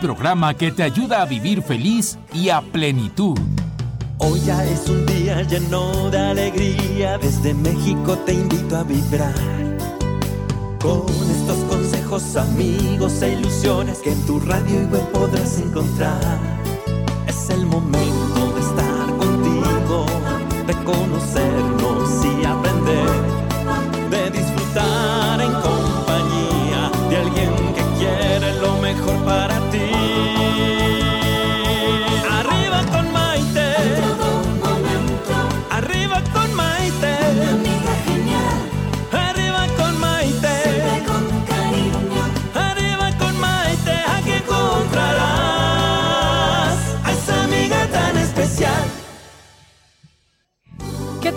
Programa que te ayuda a vivir feliz y a plenitud. Hoy ya es un día lleno de alegría. Desde México te invito a vibrar. Con estos consejos, amigos e ilusiones que en tu radio y web podrás encontrar. Es el momento de estar contigo, de conocernos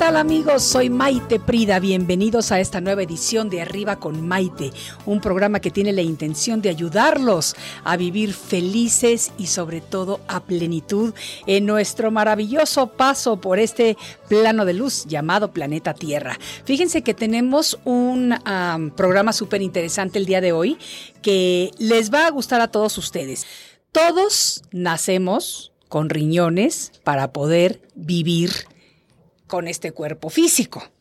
tal amigos? Soy Maite Prida. Bienvenidos a esta nueva edición de Arriba con Maite, un programa que tiene la intención de ayudarlos a vivir felices y sobre todo a plenitud en nuestro maravilloso paso por este plano de luz llamado planeta Tierra. Fíjense que tenemos un am, programa súper interesante el día de hoy que les va a gustar a todos ustedes. Todos nacemos con riñones para poder vivir con este cuerpo físico.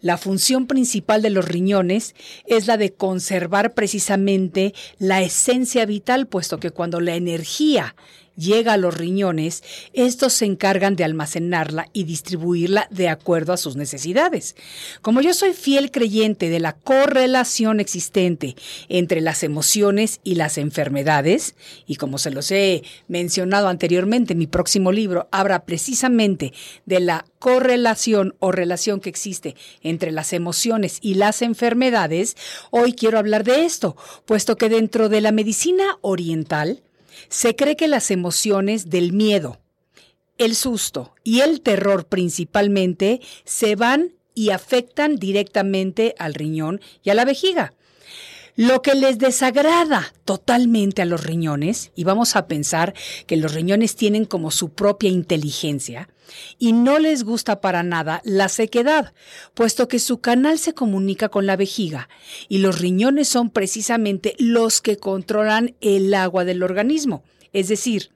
La función principal de los riñones es la de conservar precisamente la esencia vital, puesto que cuando la energía llega a los riñones, estos se encargan de almacenarla y distribuirla de acuerdo a sus necesidades. Como yo soy fiel creyente de la correlación existente entre las emociones y las enfermedades, y como se los he mencionado anteriormente, mi próximo libro habla precisamente de la correlación o relación que existe entre las emociones y las enfermedades, hoy quiero hablar de esto, puesto que dentro de la medicina oriental, se cree que las emociones del miedo, el susto y el terror principalmente se van y afectan directamente al riñón y a la vejiga. Lo que les desagrada totalmente a los riñones, y vamos a pensar que los riñones tienen como su propia inteligencia, y no les gusta para nada la sequedad, puesto que su canal se comunica con la vejiga, y los riñones son precisamente los que controlan el agua del organismo, es decir,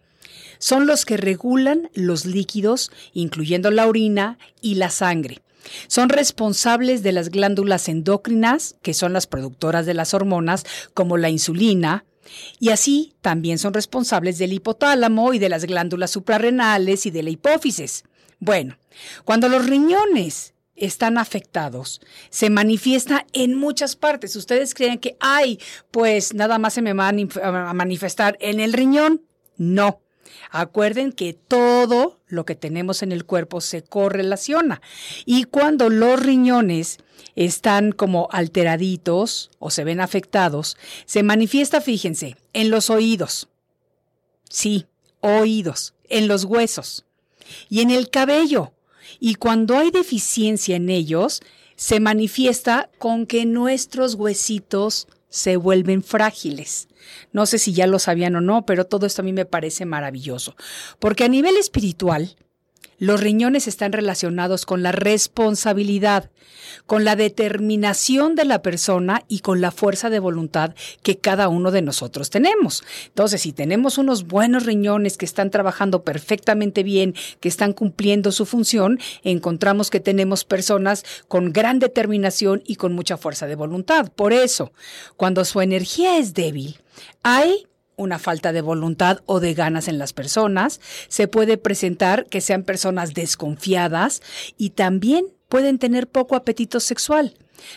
son los que regulan los líquidos, incluyendo la orina y la sangre. Son responsables de las glándulas endócrinas, que son las productoras de las hormonas, como la insulina, y así también son responsables del hipotálamo y de las glándulas suprarrenales y de la hipófisis. Bueno, cuando los riñones están afectados, se manifiesta en muchas partes. Ustedes creen que, ay, pues nada más se me va a manif- a manifestar en el riñón. No. Acuerden que todo lo que tenemos en el cuerpo se correlaciona. Y cuando los riñones están como alteraditos o se ven afectados, se manifiesta, fíjense, en los oídos. Sí, oídos, en los huesos y en el cabello. Y cuando hay deficiencia en ellos, se manifiesta con que nuestros huesitos se vuelven frágiles. No sé si ya lo sabían o no, pero todo esto a mí me parece maravilloso. Porque a nivel espiritual, los riñones están relacionados con la responsabilidad, con la determinación de la persona y con la fuerza de voluntad que cada uno de nosotros tenemos. Entonces, si tenemos unos buenos riñones que están trabajando perfectamente bien, que están cumpliendo su función, encontramos que tenemos personas con gran determinación y con mucha fuerza de voluntad. Por eso, cuando su energía es débil, hay una falta de voluntad o de ganas en las personas, se puede presentar que sean personas desconfiadas y también pueden tener poco apetito sexual.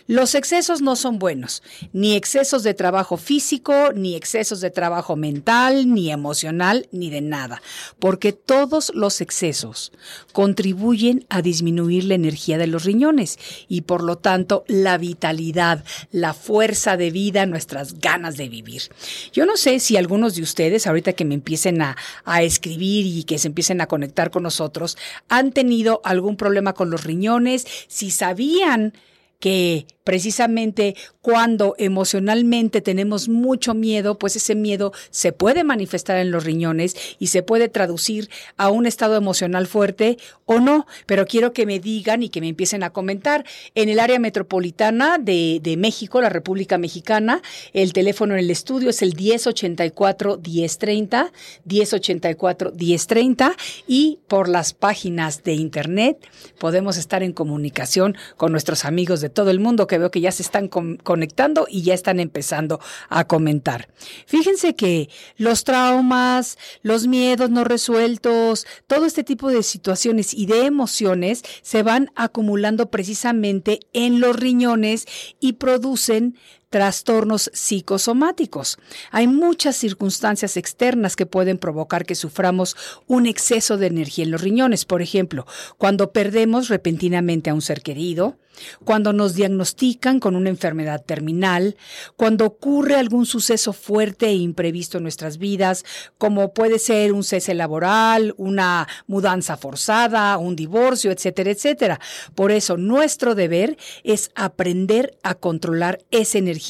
Los excesos no son buenos, ni excesos de trabajo físico, ni excesos de trabajo mental, ni emocional, ni de nada, porque todos los excesos contribuyen a disminuir la energía de los riñones y por lo tanto la vitalidad, la fuerza de vida, nuestras ganas de vivir. Yo no sé si algunos de ustedes, ahorita que me empiecen a, a escribir y que se empiecen a conectar con nosotros, han tenido algún problema con los riñones, si sabían que precisamente cuando emocionalmente tenemos mucho miedo, pues ese miedo se puede manifestar en los riñones y se puede traducir a un estado emocional fuerte o no. Pero quiero que me digan y que me empiecen a comentar. En el área metropolitana de, de México, la República Mexicana, el teléfono en el estudio es el 1084-1030, 1084-1030 y por las páginas de internet podemos estar en comunicación con nuestros amigos de todo el mundo que veo que ya se están conectando y ya están empezando a comentar. Fíjense que los traumas, los miedos no resueltos, todo este tipo de situaciones y de emociones se van acumulando precisamente en los riñones y producen trastornos psicosomáticos. Hay muchas circunstancias externas que pueden provocar que suframos un exceso de energía en los riñones. Por ejemplo, cuando perdemos repentinamente a un ser querido, cuando nos diagnostican con una enfermedad terminal, cuando ocurre algún suceso fuerte e imprevisto en nuestras vidas, como puede ser un cese laboral, una mudanza forzada, un divorcio, etcétera, etcétera. Por eso nuestro deber es aprender a controlar esa energía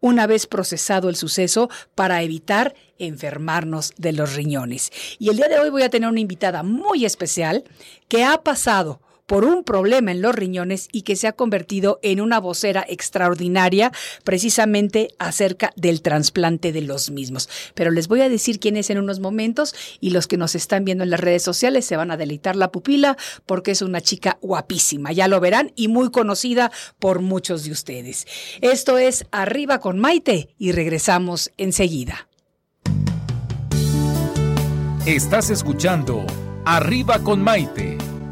una vez procesado el suceso para evitar enfermarnos de los riñones. Y el día de hoy voy a tener una invitada muy especial que ha pasado por un problema en los riñones y que se ha convertido en una vocera extraordinaria precisamente acerca del trasplante de los mismos. Pero les voy a decir quién es en unos momentos y los que nos están viendo en las redes sociales se van a deleitar la pupila porque es una chica guapísima, ya lo verán, y muy conocida por muchos de ustedes. Esto es Arriba con Maite y regresamos enseguida. Estás escuchando Arriba con Maite.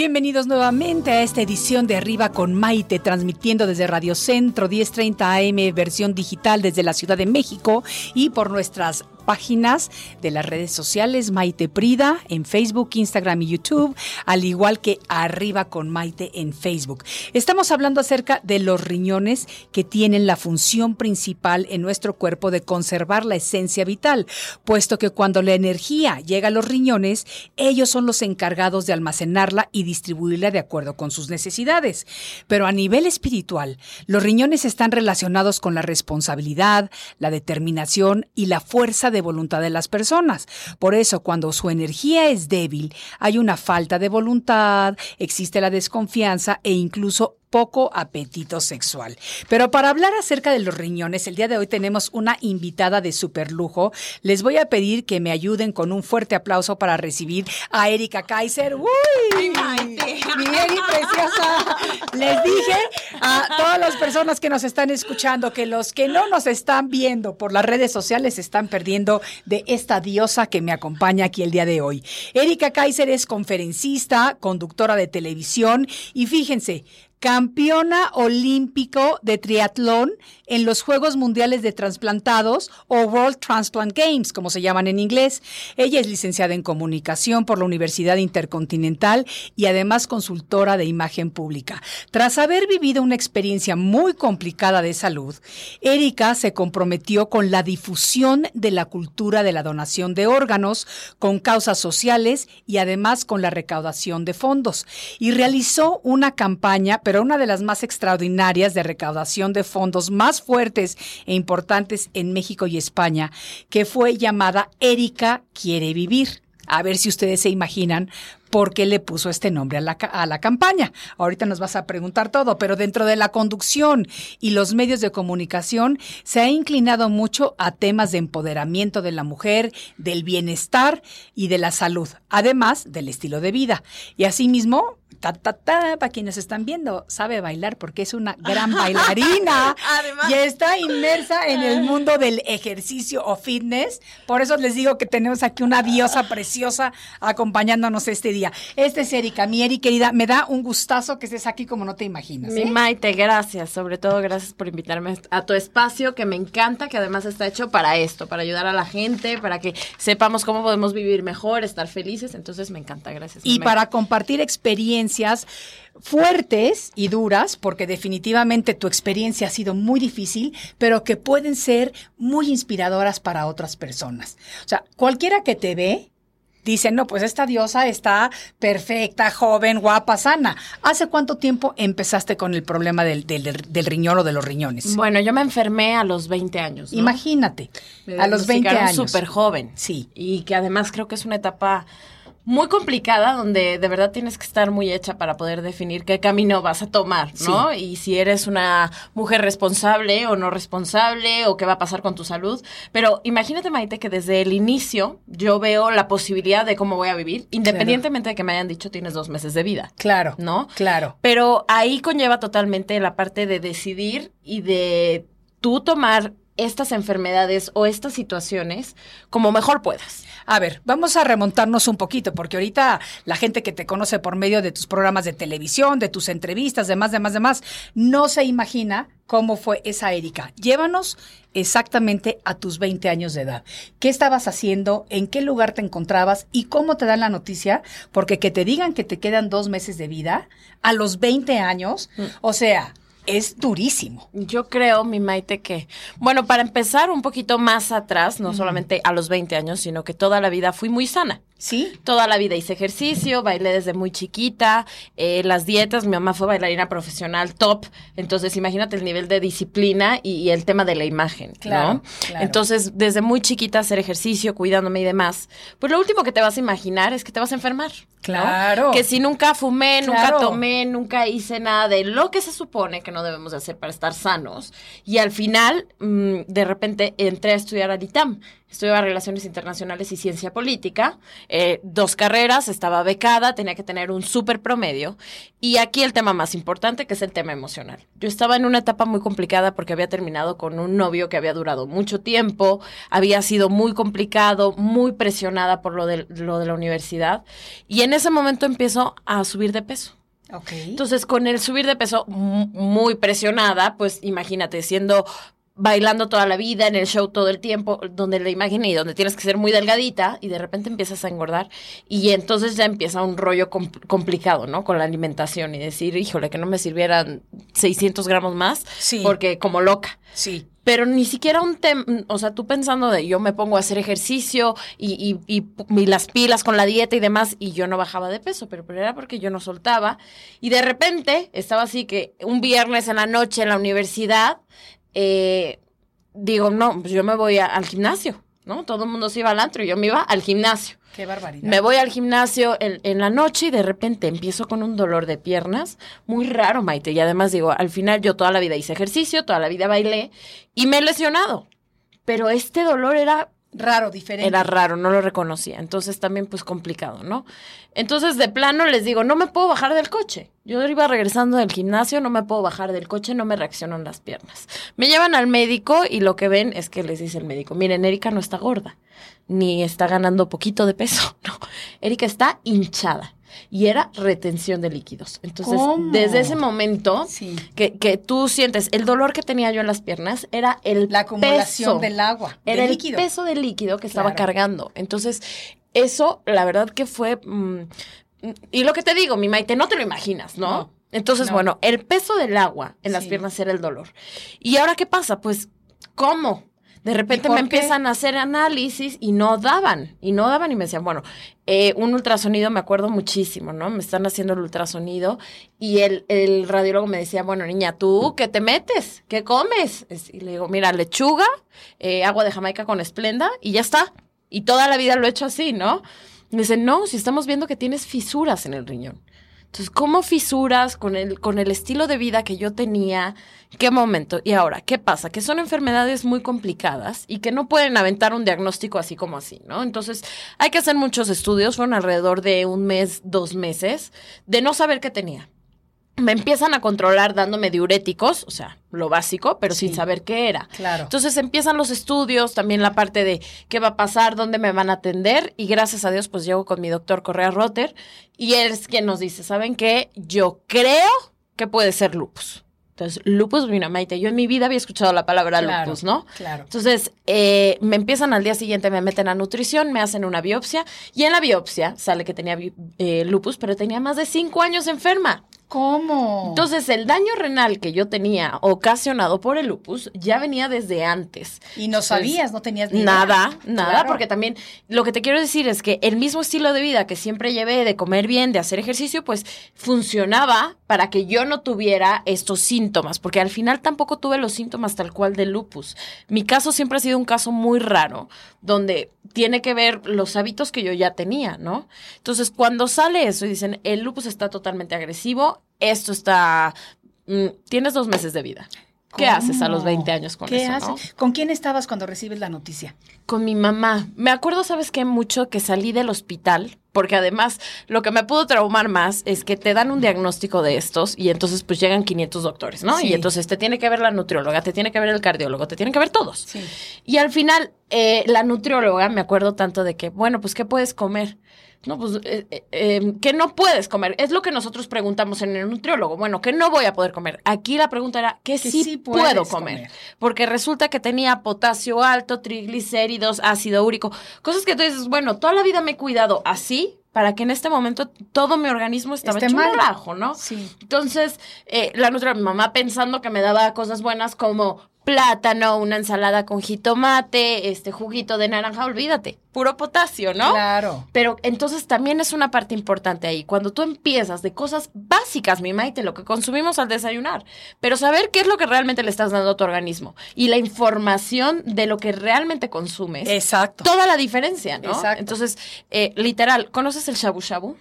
Bienvenidos nuevamente a esta edición de Arriba con Maite, transmitiendo desde Radio Centro 1030 AM, versión digital desde la Ciudad de México y por nuestras páginas de las redes sociales Maite Prida en Facebook, Instagram y YouTube, al igual que Arriba con Maite en Facebook. Estamos hablando acerca de los riñones que tienen la función principal en nuestro cuerpo de conservar la esencia vital, puesto que cuando la energía llega a los riñones, ellos son los encargados de almacenarla y distribuirla de acuerdo con sus necesidades. Pero a nivel espiritual, los riñones están relacionados con la responsabilidad, la determinación y la fuerza de voluntad de las personas. Por eso, cuando su energía es débil, hay una falta de voluntad, existe la desconfianza e incluso poco apetito sexual. Pero para hablar acerca de los riñones, el día de hoy tenemos una invitada de super lujo. Les voy a pedir que me ayuden con un fuerte aplauso para recibir a Erika Kaiser. ¡Uy! Mi Eri preciosa. Les dije a todas las personas que nos están escuchando que los que no nos están viendo por las redes sociales se están perdiendo de esta diosa que me acompaña aquí el día de hoy. Erika Kaiser es conferencista, conductora de televisión y fíjense, campeona olímpico de triatlón en los Juegos Mundiales de Transplantados o World Transplant Games, como se llaman en inglés. Ella es licenciada en comunicación por la Universidad Intercontinental y además consultora de imagen pública. Tras haber vivido una experiencia muy complicada de salud, Erika se comprometió con la difusión de la cultura de la donación de órganos, con causas sociales y además con la recaudación de fondos. Y realizó una campaña, pero una de las más extraordinarias de recaudación de fondos más fuertes e importantes en México y España, que fue llamada Erika quiere vivir. A ver si ustedes se imaginan por qué le puso este nombre a la, a la, campaña. Ahorita nos vas a preguntar todo, pero dentro de la conducción y los medios de comunicación se ha inclinado mucho a temas de empoderamiento de la mujer, del bienestar y de la salud, además del estilo de vida. Y asimismo, ta, ta, ta, para quienes están viendo, sabe bailar porque es una gran bailarina y está inmersa en el mundo del ejercicio o fitness. Por eso les digo que tenemos aquí una diosa preciosa acompañándonos este día. Esta es Erika, mi Erika querida, me da un gustazo que estés aquí como no te imaginas. Mi ¿eh? Maite, gracias, sobre todo gracias por invitarme a tu espacio que me encanta, que además está hecho para esto, para ayudar a la gente, para que sepamos cómo podemos vivir mejor, estar felices, entonces me encanta, gracias. Y para compartir experiencias fuertes y duras, porque definitivamente tu experiencia ha sido muy difícil, pero que pueden ser muy inspiradoras para otras personas. O sea, cualquiera que te ve, dice, no, pues esta diosa está perfecta, joven, guapa, sana. ¿Hace cuánto tiempo empezaste con el problema del, del, del riñón o de los riñones? Bueno, yo me enfermé a los 20 años. ¿no? Imagínate, a los 20 años. súper joven. Sí. Y que además creo que es una etapa muy complicada donde de verdad tienes que estar muy hecha para poder definir qué camino vas a tomar, ¿no? Sí. Y si eres una mujer responsable o no responsable o qué va a pasar con tu salud. Pero imagínate, Maite, que desde el inicio yo veo la posibilidad de cómo voy a vivir, independientemente claro. de que me hayan dicho tienes dos meses de vida. Claro. ¿No? Claro. Pero ahí conlleva totalmente la parte de decidir y de tú tomar estas enfermedades o estas situaciones como mejor puedas. A ver, vamos a remontarnos un poquito, porque ahorita la gente que te conoce por medio de tus programas de televisión, de tus entrevistas, demás, demás, demás, no se imagina cómo fue esa Erika. Llévanos exactamente a tus 20 años de edad. ¿Qué estabas haciendo? ¿En qué lugar te encontrabas? ¿Y cómo te dan la noticia? Porque que te digan que te quedan dos meses de vida a los 20 años, mm. o sea, es durísimo. Yo creo, mi Maite, que, bueno, para empezar un poquito más atrás, no mm. solamente a los 20 años, sino que toda la vida fui muy sana. Sí. Toda la vida hice ejercicio, bailé desde muy chiquita, eh, las dietas, mi mamá fue bailarina profesional top, entonces imagínate el nivel de disciplina y, y el tema de la imagen, claro, ¿no? Claro. Entonces, desde muy chiquita hacer ejercicio, cuidándome y demás, pues lo último que te vas a imaginar es que te vas a enfermar. Claro. ¿no? Que si nunca fumé, nunca tomé, nunca hice nada de lo que se supone que no debemos de hacer para estar sanos. Y al final, mm, de repente, entré a estudiar al ITAM. Estudiaba Relaciones Internacionales y Ciencia Política, eh, dos carreras, estaba becada, tenía que tener un súper promedio. Y aquí el tema más importante, que es el tema emocional. Yo estaba en una etapa muy complicada porque había terminado con un novio que había durado mucho tiempo, había sido muy complicado, muy presionada por lo de, lo de la universidad. Y en ese momento empiezo a subir de peso. Ok. Entonces, con el subir de peso mu- muy presionada, pues imagínate, siendo bailando toda la vida, en el show todo el tiempo, donde la imagen y donde tienes que ser muy delgadita y de repente empiezas a engordar y entonces ya empieza un rollo com- complicado, ¿no? Con la alimentación y decir, híjole, que no me sirvieran 600 gramos más, Sí. porque como loca. Sí. Pero ni siquiera un tema, o sea, tú pensando de yo me pongo a hacer ejercicio y, y, y, y las pilas con la dieta y demás, y yo no bajaba de peso, pero, pero era porque yo no soltaba. Y de repente estaba así que un viernes en la noche en la universidad, eh, digo, no, pues yo me voy a- al gimnasio, ¿no? Todo el mundo se iba al antro y yo me iba al gimnasio. Qué barbaridad. Me voy al gimnasio en, en, la noche y de repente empiezo con un dolor de piernas muy raro, Maite. Y además digo, al final yo toda la vida hice ejercicio, toda la vida bailé y me he lesionado. Pero este dolor era Raro, diferente. era raro, no lo reconocía. Entonces también pues complicado, ¿no? Entonces de plano les digo, no me puedo bajar del coche. Yo iba regresando del gimnasio, no me puedo bajar del coche, no me reaccionan las piernas. Me llevan al médico y lo que ven es que les dice el médico, miren, Erika no está gorda, ni está ganando poquito de peso, no. Erika está hinchada. Y era retención de líquidos. Entonces, ¿Cómo? desde ese momento Sí. que, que tú sientes, el dolor que tenía yo en las piernas era el La acumulación peso, del agua, Era del el peso del líquido que estaba cargando. Entonces, eso, la verdad que fue... mm, y lo que te digo, mi Maite, no te lo imaginas, ¿no? No. Entonces, No. bueno, el peso del agua en las piernas era el dolor. ¿Y ahora qué pasa? Pues, ¿cómo? De repente me empiezan a hacer análisis y no daban, y no daban y me decían, bueno, eh, un ultrasonido me acuerdo muchísimo, ¿no? Me están haciendo el ultrasonido y el, el radiólogo me decía, bueno, niña, ¿tú qué te metes? ¿Qué comes? Es- Y le digo, mira, lechuga, eh, agua de Jamaica con esplenda y ya está. Y toda la vida lo he hecho así, ¿no? Me dice, no, si estamos viendo que tienes fisuras en el riñón. Entonces, ¿cómo fisuras con el, con el estilo de vida que yo tenía? ¿Qué momento? Y ahora, ¿qué pasa? Que son enfermedades muy complicadas y que no pueden aventar un diagnóstico así como así, ¿no? Entonces, hay que hacer muchos estudios, fueron alrededor de un mes, dos meses, de no saber qué tenía. Me empiezan a controlar dándome diuréticos, o sea, lo básico, pero sin saber qué era. Claro. Entonces empiezan los estudios, también la parte de qué va a pasar, dónde me van a atender y gracias a Dios pues llego con mi doctor Correa Rotter y él es quien nos dice, ¿saben qué? Yo creo que puede ser lupus. Entonces, lupus, mira, Maite, yo en mi vida había escuchado la palabra Claro, lupus, ¿no? claro. Entonces, eh, me empiezan al día siguiente, me meten a nutrición, me hacen una biopsia y en la biopsia sale que tenía eh, lupus, pero tenía más de cinco años enferma. ¿Cómo? Entonces, el daño renal que yo tenía ocasionado por el lupus ya venía desde antes. y no sabías, no tenías ni idea. Nada, nada, Claro. porque también lo que te quiero decir es que el mismo estilo de vida que siempre llevé de comer bien, de hacer ejercicio, pues funcionaba para que yo no tuviera estos síntomas, porque al final tampoco tuve los síntomas tal cual del lupus. Mi caso siempre ha sido un caso muy raro, donde tiene que ver los hábitos que yo ya tenía, ¿no? Entonces, cuando sale eso y dicen, el lupus está totalmente agresivo, esto está... mm, tienes dos meses de vida. ¿Qué ¿Cómo? haces a los 20 años con ¿Qué eso, haces? no? ¿Con quién estabas cuando recibes la noticia? Con mi mamá. Me acuerdo, ¿sabes qué? Mucho que salí del hospital, porque además lo que me pudo traumar más es que te dan un diagnóstico de estos y entonces pues llegan 500 doctores, ¿no? Sí. Y entonces te tiene que ver la nutrióloga, te tiene que ver el cardiólogo, te tienen que ver todos. Sí. Y al final, eh, la nutrióloga, me acuerdo tanto de que, bueno, pues, ¿qué puedes comer? No, pues, eh, eh, eh, ¿qué no puedes comer? Es lo que nosotros preguntamos en el nutriólogo. Bueno, ¿qué no voy a poder comer? Aquí la pregunta era, ¿qué, Que sí, sí puedo comer? comer. Porque resulta que tenía potasio alto, triglicéridos, ácido úrico, cosas que tú dices, bueno, toda la vida me he cuidado así para que en este momento todo mi organismo estaba Esté hecho un mal. ¿no? Sí. Entonces, eh, la nutra, mi mamá pensando que me daba cosas buenas como plátano, una ensalada con jitomate, este juguito de naranja, olvídate, puro potasio, ¿no? Claro. Pero entonces también es una parte importante ahí. Cuando tú empiezas de cosas básicas, mi maite, lo que consumimos al desayunar, pero saber qué es lo que realmente le estás dando a tu organismo y la información de lo que realmente consumes. Exacto. Toda la diferencia, ¿no? Exacto. Entonces, eh, literal, ¿conoces el shabu shabu?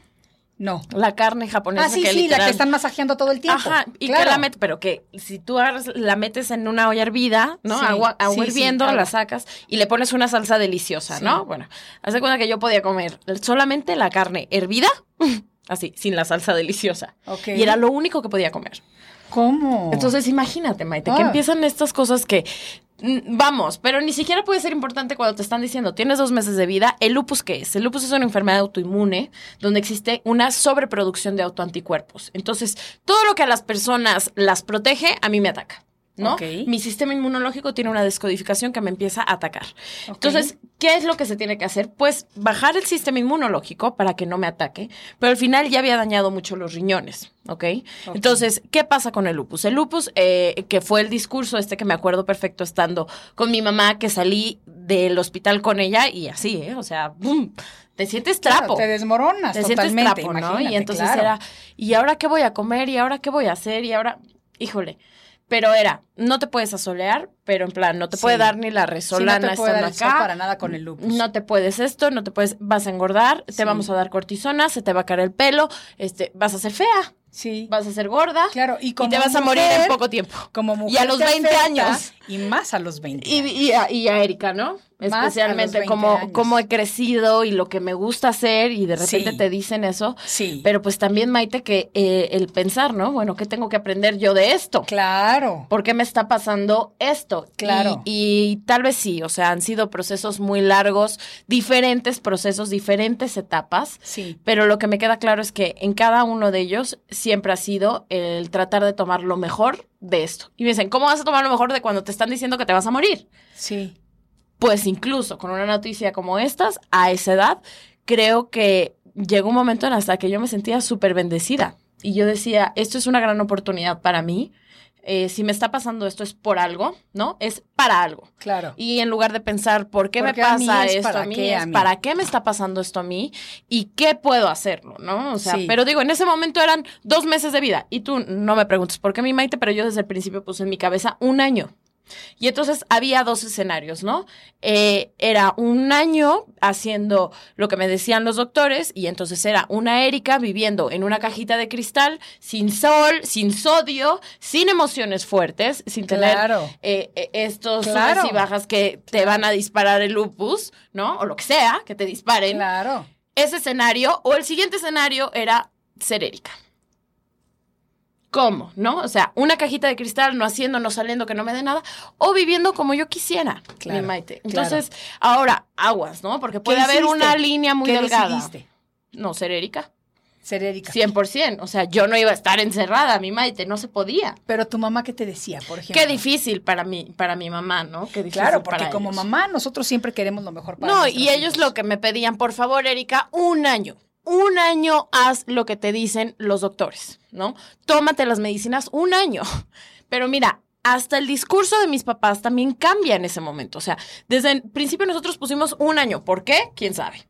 No. La carne japonesa. Ah, sí, que sí, la que están masajeando todo el tiempo. Ajá, y Claro. que la metes, pero que si tú la metes en una olla hervida, ¿no? Sí, agua agua sí, sí, hirviendo, la sacas y le pones una salsa deliciosa. ¿no? Bueno, haz de cuenta que yo podía comer solamente la carne hervida, así, sin la salsa deliciosa. Ok. Y era lo único que podía comer. ¿Cómo? Entonces, imagínate, Maite, que Ah. empiezan estas cosas que. Vamos, pero ni siquiera puede ser importante cuando te están diciendo, tienes dos meses de vida. ¿El lupus qué es? El lupus es una enfermedad autoinmune donde existe una sobreproducción de autoanticuerpos. Entonces, todo lo que a las personas las protege, a mí me ataca. ¿No? Mi sistema inmunológico tiene una descodificación que me empieza a atacar. Entonces, ¿qué es lo que se tiene que hacer? Pues bajar el sistema inmunológico para que no me ataque, pero al final ya había dañado mucho los riñones, ¿ok? Entonces, ¿qué pasa con el lupus? El lupus, eh, que fue el discurso este que me acuerdo perfecto estando con mi mamá, que salí del hospital con ella y así, ¿eh? O sea, ¡bum! Te sientes Claro, trapo. te desmoronas Te sientes totalmente, trapo, ¿no? Y entonces claro. era, ¿y ahora qué voy a comer? ¿Y ahora qué voy a hacer? Y ahora, híjole. Pero era, no te puedes asolear, pero en plan, no te Sí. puede dar ni la Sí, no resolana te puede dar acá. para nada con el lupus. No te puedes esto, no te puedes, vas a engordar, Sí. te vamos a dar cortisona, se te va a caer el pelo, este, vas a ser fea, Sí. vas a ser gorda. Claro, y como te vas a morir en poco tiempo. Como mujer Y a los te 20 afecta, años. Y más a los 20. Y, y a, y a Erika, ¿no? Especialmente 20 como, como he crecido y lo que me gusta hacer y de repente Sí. te dicen eso. Sí. Pero pues también, Maite, que eh, el pensar, ¿no? Bueno, ¿qué tengo que aprender yo de esto? Claro. ¿Por qué me está pasando esto? Claro. Y, y tal vez sí, o sea, han sido procesos muy largos, diferentes procesos, diferentes etapas. Sí. Pero lo que me queda claro es que en cada uno de ellos siempre ha sido el tratar de tomar lo mejor de esto. Y me dicen, ¿cómo vas a tomar lo mejor de cuando te están diciendo que te vas a morir? Sí. Pues incluso con una noticia como estas, a esa edad, creo que llegó un momento en hasta que yo me sentía súper bendecida. Y yo decía, esto es una gran oportunidad para mí. Eh, si me está pasando esto es por algo, ¿no? Es para algo. Claro. Y en lugar de pensar, ¿por qué me Porque pasa es esto a mí? qué a es mí. ¿Para qué me está pasando esto a mí? ¿Y qué puedo hacerlo? ¿No? O sea, Sí. pero digo, en ese momento eran dos meses de vida. Y tú no me preguntes por qué mi Maite, pero yo desde el principio puse en mi cabeza un año. Y entonces había dos escenarios, ¿no? Eh, era un año haciendo lo que me decían los doctores y entonces era una Erika viviendo en una cajita de cristal, sin sol, sin sodio, sin emociones fuertes, sin tener Claro. eh, eh, estos Claro. y bajas que te van a disparar el lupus, ¿no? O lo que sea, que te disparen. Claro. Ese escenario o el siguiente escenario era ser Erika. ¿Cómo? ¿No? O sea, una cajita de cristal, no haciendo, no saliendo, que no me dé nada, o viviendo como yo quisiera, Claro, mi Maite. claro. Entonces, ahora, aguas, ¿no? Porque puede haber hiciste? una línea muy ¿Qué delgada. decidiste? No, ser Erika. Ser Erika. 100%. O sea, yo no iba a estar encerrada, mi Maite, no se podía. Pero tu mamá, ¿qué te decía, por ejemplo? Qué difícil para mí, para mi mamá, ¿no? Qué difícil Claro, porque para como ellos. mamá, nosotros siempre queremos lo mejor para No, y ellos lo que me pedían, por favor, Erika, un año. Un año haz lo que te dicen los doctores, ¿no? Tómate las medicinas un año. Pero mira, hasta el discurso de mis papás también cambia en ese momento. O sea, desde el principio nosotros pusimos un año. ¿Por qué? ¿Quién sabe?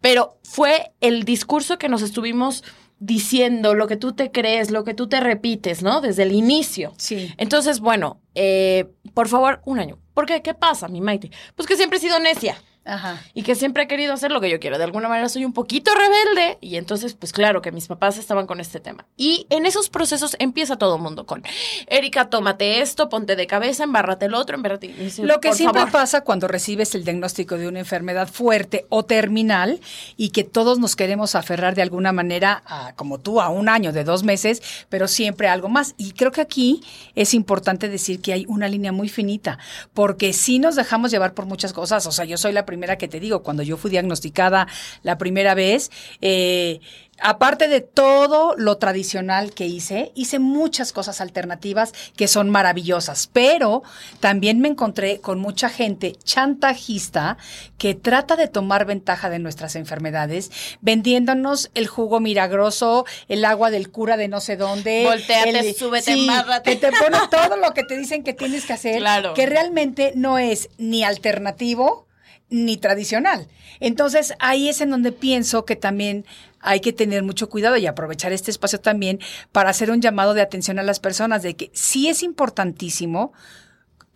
Pero fue el discurso que nos estuvimos diciendo, lo que tú te crees, lo que tú te repites, ¿no? Desde el inicio. Sí. Entonces, bueno, eh, por favor, un año. ¿Por qué? ¿Qué pasa, mi Maite? Pues que siempre he sido necia Ajá. y que siempre he querido hacer lo que yo quiero. De alguna manera soy un poquito rebelde y entonces, pues claro que mis papás estaban con este tema. Y en esos procesos empieza todo el mundo con, Erika, tómate esto, ponte de cabeza, embárrate el otro, embárrate. dice, Lo que "Por siempre favor". pasa cuando recibes el diagnóstico de una enfermedad fuerte o terminal y que todos nos queremos aferrar de alguna manera, a, como tú, a un año, de dos meses, pero siempre algo más. Y creo que aquí es importante decir que hay una línea muy finita, porque si nos dejamos llevar por muchas cosas, o sea, yo soy la primera que te digo, cuando yo fui diagnosticada la primera vez, eh, aparte de todo lo tradicional que hice, hice muchas cosas alternativas que son maravillosas, pero también me encontré con mucha gente chantajista que trata de tomar ventaja de nuestras enfermedades, vendiéndonos el jugo milagroso, el agua del cura de no sé dónde. Voltéate, el- súbete, sí. Que te pone todo lo que te dicen que tienes que hacer, Claro. que realmente no es ni alternativo ni tradicional. Entonces, ahí es en donde pienso que también hay que tener mucho cuidado y aprovechar este espacio también para hacer un llamado de atención a las personas de que sí es importantísimo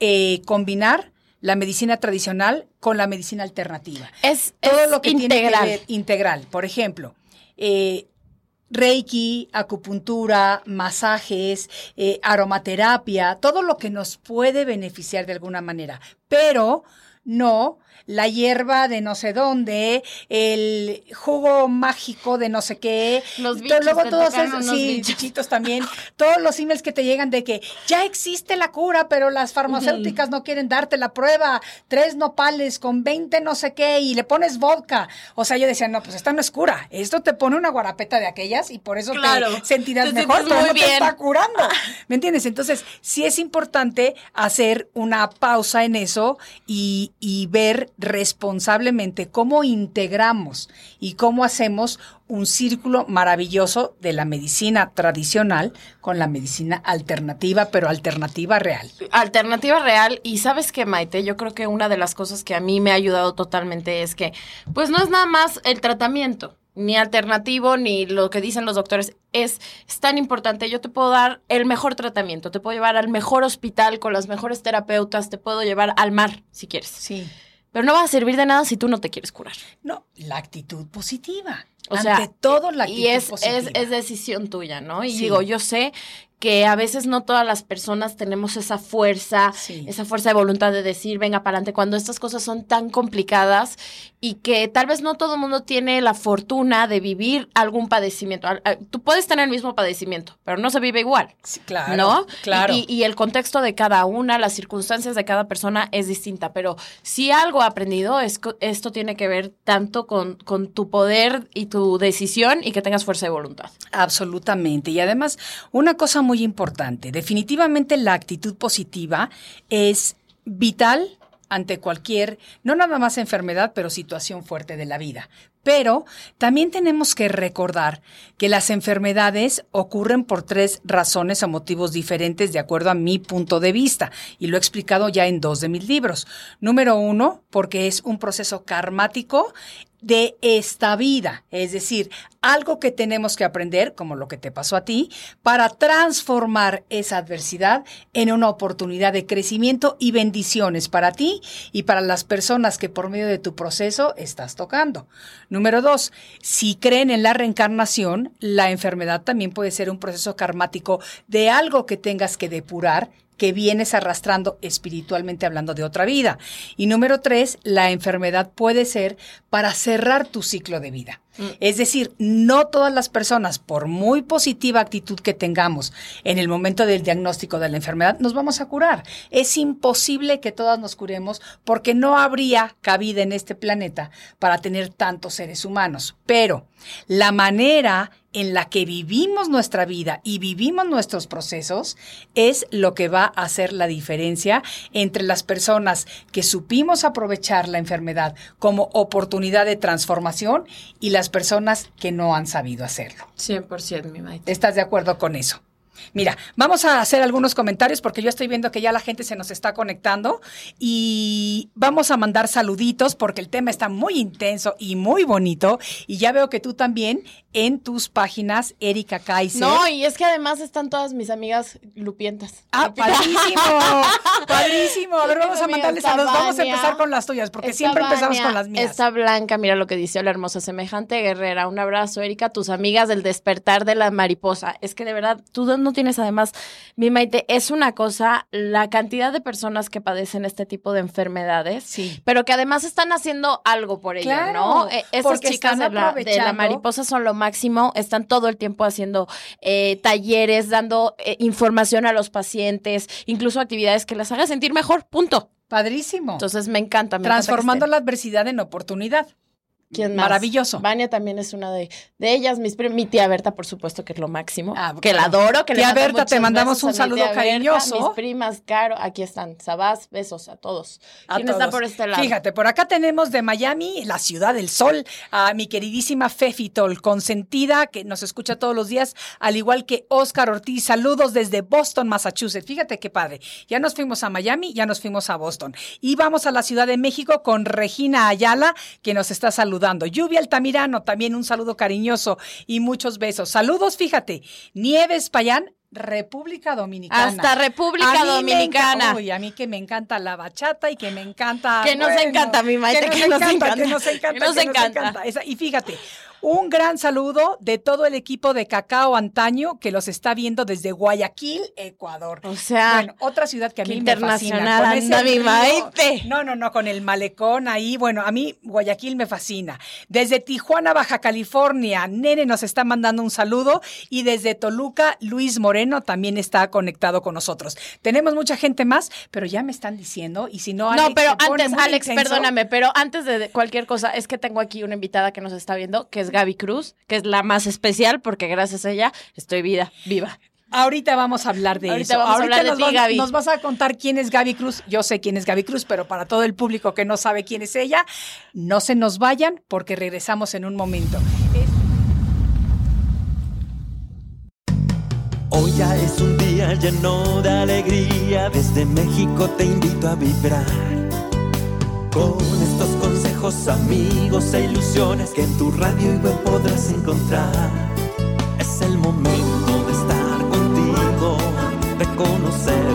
eh, combinar la medicina tradicional con la medicina alternativa. Es, Todo es lo que tiene integral. que ver integral. Por ejemplo, eh, Reiki, acupuntura, masajes, eh, aromaterapia, todo lo que nos puede beneficiar de alguna manera, pero no la hierba de no sé dónde, el jugo mágico de no sé qué. Los bichos, luego te todos esos, sí, bichos. bichitos también, todos los emails que te llegan de que ya existe la cura, pero las farmacéuticas no quieren darte la prueba, tres nopales con 20 no sé qué y le pones vodka. O sea, yo decía, no, pues esta no es cura, esto te pone una guarapeta de aquellas y por eso Claro, te sentirás te mejor, pero no bien. te está curando. ¿Me entiendes? Entonces, sí es importante hacer una pausa en eso y, y ver responsablemente cómo integramos y cómo hacemos un círculo maravilloso de la medicina tradicional con la medicina alternativa, pero alternativa real. Alternativa real. Y sabes que, Maite, yo creo que una de las cosas que a mí me ha ayudado totalmente es que, pues no es nada más el tratamiento, ni alternativo, ni lo que dicen los doctores. Es, es tan importante. Yo te puedo dar el mejor tratamiento, te puedo llevar al mejor hospital con las mejores terapeutas, te puedo llevar al mar, si quieres. Sí. Pero no va a servir de nada si tú no te quieres curar. No, la actitud positiva. O sea, Ante todo la actitud y es, positiva. es, es decisión tuya, ¿no? Y Sí. digo, yo sé que a veces no todas las personas tenemos esa fuerza, Sí. esa fuerza de voluntad de decir, venga para adelante, cuando estas cosas son tan complicadas y que tal vez no todo el mundo tiene la fortuna de vivir algún padecimiento. Tú puedes tener el mismo padecimiento, pero no se vive igual. Sí, claro, ¿No? claro. Y, y- el contexto de cada una, las circunstancias de cada persona es distinta. Pero si algo he aprendido, es esto tiene que ver tanto con, con tu poder y tu decisión y que tengas fuerza de voluntad. Absolutamente. Y además, una cosa muy importante, definitivamente la actitud positiva es vital ante cualquier, no nada más enfermedad, pero situación fuerte de la vida. Pero también tenemos que recordar que las enfermedades ocurren por tres razones o motivos diferentes de acuerdo a mi punto de vista. Y lo he explicado ya en dos de mis libros. Número uno, porque es un proceso karmático de esta vida, es decir, algo que tenemos que aprender, como lo que te pasó a ti, para transformar esa adversidad en una oportunidad de crecimiento y bendiciones para ti y para las personas que por medio de tu proceso estás tocando. Número dos, si creen en la reencarnación, la enfermedad también puede ser un proceso karmático de algo que tengas que depurar que vienes arrastrando espiritualmente hablando de otra vida. Y número tres, la enfermedad puede ser para cerrar tu ciclo de vida. Es decir, no todas las personas, por muy positiva actitud que tengamos en el momento del diagnóstico de la enfermedad, nos vamos a curar. Es imposible que todas nos curemos porque no habría cabida en este planeta para tener tantos seres humanos. Pero la manera en la que vivimos nuestra vida y vivimos nuestros procesos es lo que va a hacer la diferencia entre las personas que supimos aprovechar la enfermedad como oportunidad de transformación y las personas que no han sabido hacerlo. 100% mi maite. ¿Estás de acuerdo con eso? Mira, vamos a hacer algunos comentarios porque yo estoy viendo que ya la gente se nos está conectando y vamos a mandar saluditos porque el tema está muy intenso y muy bonito y ya veo que tú también en tus páginas, Erika Kaiser. No, y es que además están todas mis amigas lupientas. Ah, padrísimo, padrísimo. A ver, vamos a mandarles saludos. Vamos a empezar con las tuyas porque siempre empezamos con las mías. Está Blanca, mira lo que dice la hermosa semejante guerrera. Un abrazo, Erika, tus amigas del despertar de la mariposa. Es que de verdad, tú no tienes además, mi Maite, es una cosa, la cantidad de personas que padecen este tipo de enfermedades, Sí. pero que además están haciendo algo por ello, Claro, ¿no? Eh, Estas porque chicas de la, de la aprovechando. mariposa son lo máximo, están todo el tiempo haciendo eh, talleres, dando eh, información a los pacientes, incluso actividades que las haga sentir mejor, punto. Padrísimo. Entonces me encanta. Me Transformando la adversidad en oportunidad. ¿Quién más? Maravilloso. Vania también es una de, de ellas. Mis mi tía Berta, por supuesto, que es lo máximo. Ah, que la adoro. Que Tía Berta, te mandamos un saludo tía Berta, cariñoso. mis primas, Caro, aquí están. Sabás, besos a todos. A ¿Quién está por este lado? Fíjate, por acá tenemos de Miami, la ciudad del sol, a mi queridísima Fefitol, consentida, que nos escucha todos los días, al igual que Oscar Ortiz. Saludos desde Boston, Massachusetts. Fíjate qué padre. Ya nos fuimos a Miami, ya nos fuimos a Boston. Y vamos a la Ciudad de México con Regina Ayala, que nos está saludando. Lluvia Altamirano, también un saludo cariñoso y muchos besos. Saludos, fíjate. Nieves Payán. República Dominicana. Hasta República A Dominicana. Uy, a mí que me encanta la bachata y que me encanta. Que nos encanta, mi Maite, que nos encanta. Que nos encanta. Que nos que encanta. Esa- y fíjate, un gran saludo de todo el equipo de Cacao Antaño que los está viendo desde Guayaquil, Ecuador. O sea, bueno, otra ciudad que a mí me fascina. con ese río. No, no, no, con el malecón ahí. Bueno, a mí Guayaquil me fascina. Desde Tijuana, Baja California, Nene nos está mandando un saludo. Y desde Toluca, Luis Moreno también está conectado con nosotros. Tenemos mucha gente más, pero ya me están diciendo. Y si no, Alex no, pero antes, Alex, intenso. perdóname, pero antes de cualquier cosa, es que tengo aquí una invitada que nos está viendo, que es Gaby Cruz, que es la más especial, porque gracias a ella estoy vida, viva. Ahorita vamos a hablar de Ahorita eso. vamos a hablar de nos, ti, vas, Gaby. nos vas a contar quién es Gaby Cruz. Yo sé quién es Gaby Cruz, pero para todo el público que no sabe quién es ella, no se nos vayan porque regresamos en un momento. Hoy ya es un día lleno de alegría, desde México te invito a vibrar. Con amigos e ilusiones que en tu radio y web podrás encontrar. Es el momento de estar contigo, de conocernos